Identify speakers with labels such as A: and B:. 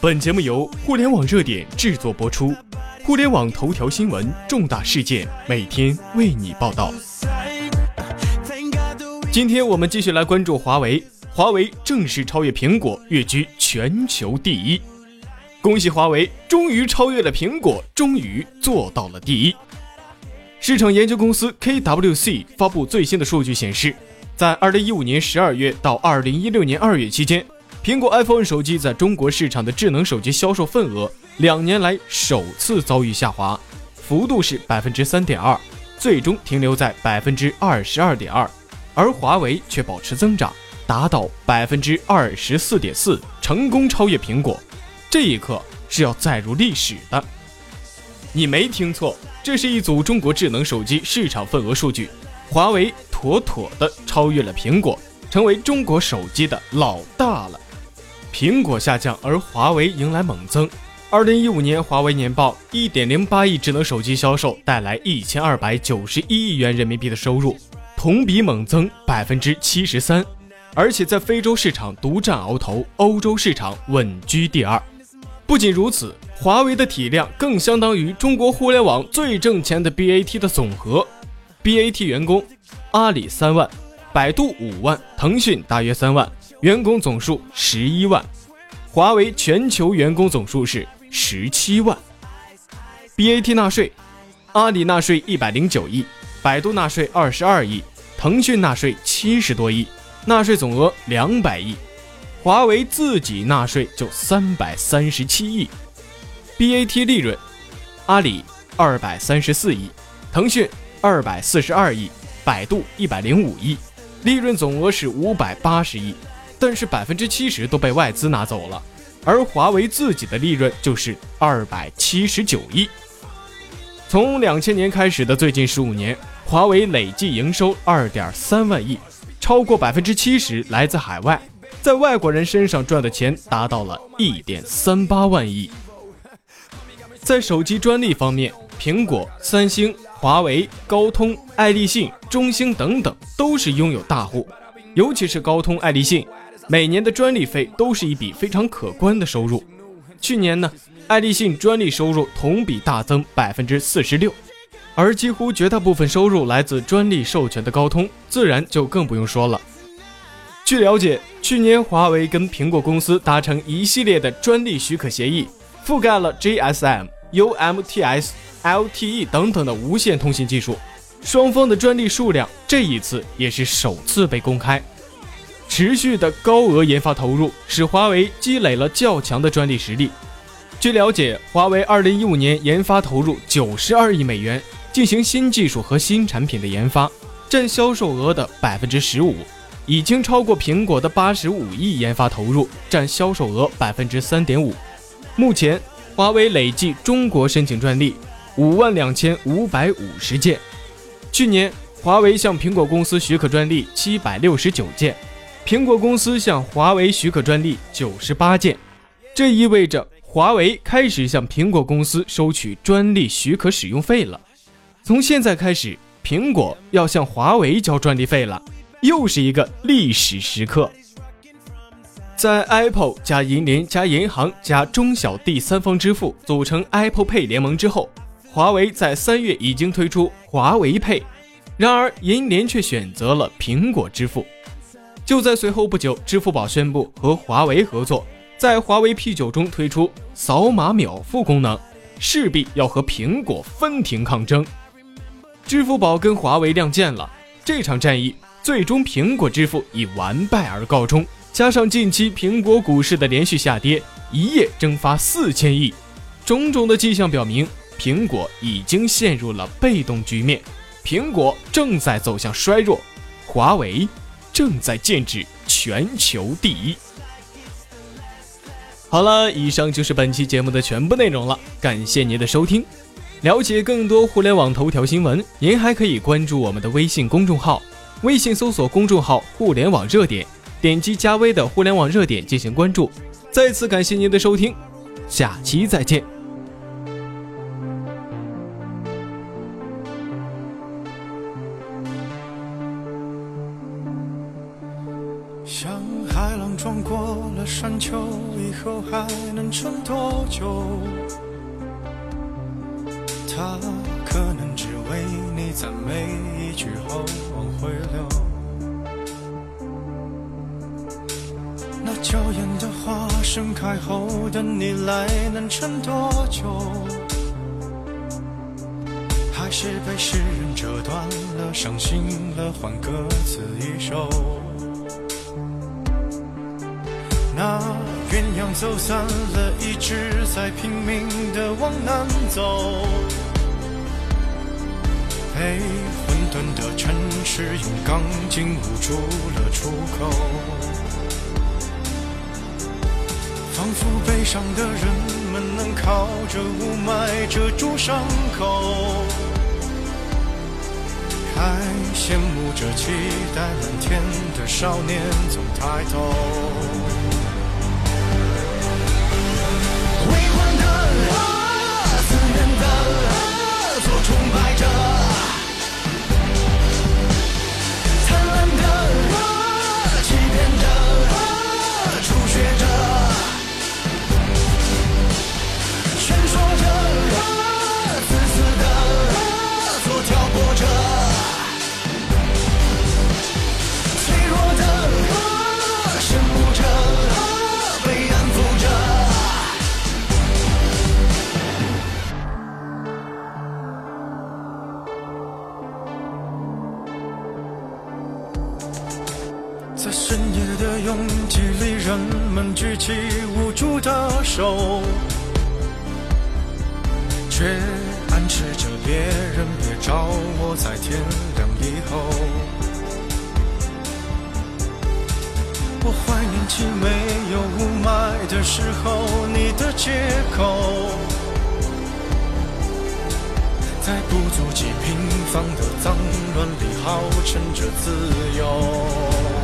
A: 本节目由互联网热点制作播出，互联网头条新闻，重大事件，每天为你报道。今天我们继续来关注华为，华为正式超越苹果，跃居全球第一。恭喜华为，终于超越了苹果，终于做到了第一。市场研究公司 KWC 发布最新的数据显示，在2015年12月到2016年2月期间，苹果 iPhone 手机在中国市场的智能手机销售份额两年来首次遭遇下滑，幅度是百分之三点二，最终停留在百分之二十二点二，而华为却保持增长，达到百分之二十四点四，成功超越苹果。这一刻是要载入历史的。你没听错，这是一组中国智能手机市场份额数据，华为妥妥的超越了苹果，成为中国手机的老大了。苹果下降，而华为迎来猛增。二零一五年华为年报，一点零八亿智能手机销售带来一千二百九十一亿元人民币的收入，同比猛增百分之七十三，而且在非洲市场独占鳌头，欧洲市场稳居第二。不仅如此，华为的体量更相当于中国互联网最挣钱的 BAT 的总和。BAT 员工，阿里三万，百度五万，腾讯大约三万，员工总数十一万。华为全球员工总数是十七万。BAT 纳税，阿里纳税一百零九亿，百度纳税二十二亿，腾讯纳税七十多亿，纳税总额两百亿。华为自己纳税就三百三十七亿，BAT 利润，阿里二百三十四亿，腾讯二百四十二亿，百度一百零五亿，利润总额是五百八十亿，但是百分之七十都被外资拿走了，而华为自己的利润就是二百七十九亿。从两千年开始的最近十五年，华为累计营收二点三万亿，超过百分之七十来自海外。在外国人身上赚的钱达到了一点三八万亿。在手机专利方面，苹果、三星、华为、高通、爱立信、中兴等等都是拥有大户，尤其是高通、爱立信，每年的专利费都是一笔非常可观的收入。去年呢，爱立信专利收入同比大增百分之四十六，而几乎绝大部分收入来自专利授权的高通，自然就更不用说了。据了解，去年华为跟苹果公司达成一系列的专利许可协议，覆盖了 GSM、UMTS、LTE 等等的无线通信技术。双方的专利数量这一次也是首次被公开。持续的高额研发投入使华为积累了较强的专利实力。据了解，华为2015年研发投入92亿美元，进行新技术和新产品的研发，占销售额的百分之十五。已经超过苹果的八十五亿研发投入，占销售额百分之三点五。目前，华为累计中国申请专利五万两千五百五十件。去年，华为向苹果公司许可专利七百六十九件，苹果公司向华为许可专利九十八件。这意味着华为开始向苹果公司收取专利许可使用费了。从现在开始，苹果要向华为交专利费了。又是一个历史时刻，在 Apple 加银联加银行加中小第三方支付组成 Apple Pay 联盟之后，华为在三月已经推出华为 Pay，然而银联却选择了苹果支付。就在随后不久，支付宝宣布和华为合作，在华为 P9 中推出扫码秒付功能，势必要和苹果分庭抗争。支付宝跟华为亮剑了，这场战役。最终，苹果支付以完败而告终。加上近期苹果股市的连续下跌，一夜蒸发四千亿，种种的迹象表明，苹果已经陷入了被动局面。苹果正在走向衰弱，华为正在剑指全球第一。好了，以上就是本期节目的全部内容了，感谢您的收听。了解更多互联网头条新闻，您还可以关注我们的微信公众号。微信搜索公众号“互联网热点”，点击加微的“互联网热点”进行关注。再次感谢您的收听，下期再见。
B: 像海浪撞过了山丘，以后还能撑多久？他可能只为你赞美一句后往回流。那娇艳的花盛开后等你来，能撑多久？还是被诗人折断了，伤心了，换歌词一首。那鸳鸯走散了，一直在拼命的往南走。被混沌的城市用钢筋捂住了出口，仿佛悲伤的人们能靠着雾霾遮住伤口，还羡慕着期待蓝天的少年总抬头。good. 在深夜的拥挤里，人们举起无助的手，却暗示着别人别找我，在天亮以后。我怀念起没有雾霾的时候，你的借口，在不足几平方的脏乱里，号称着自由。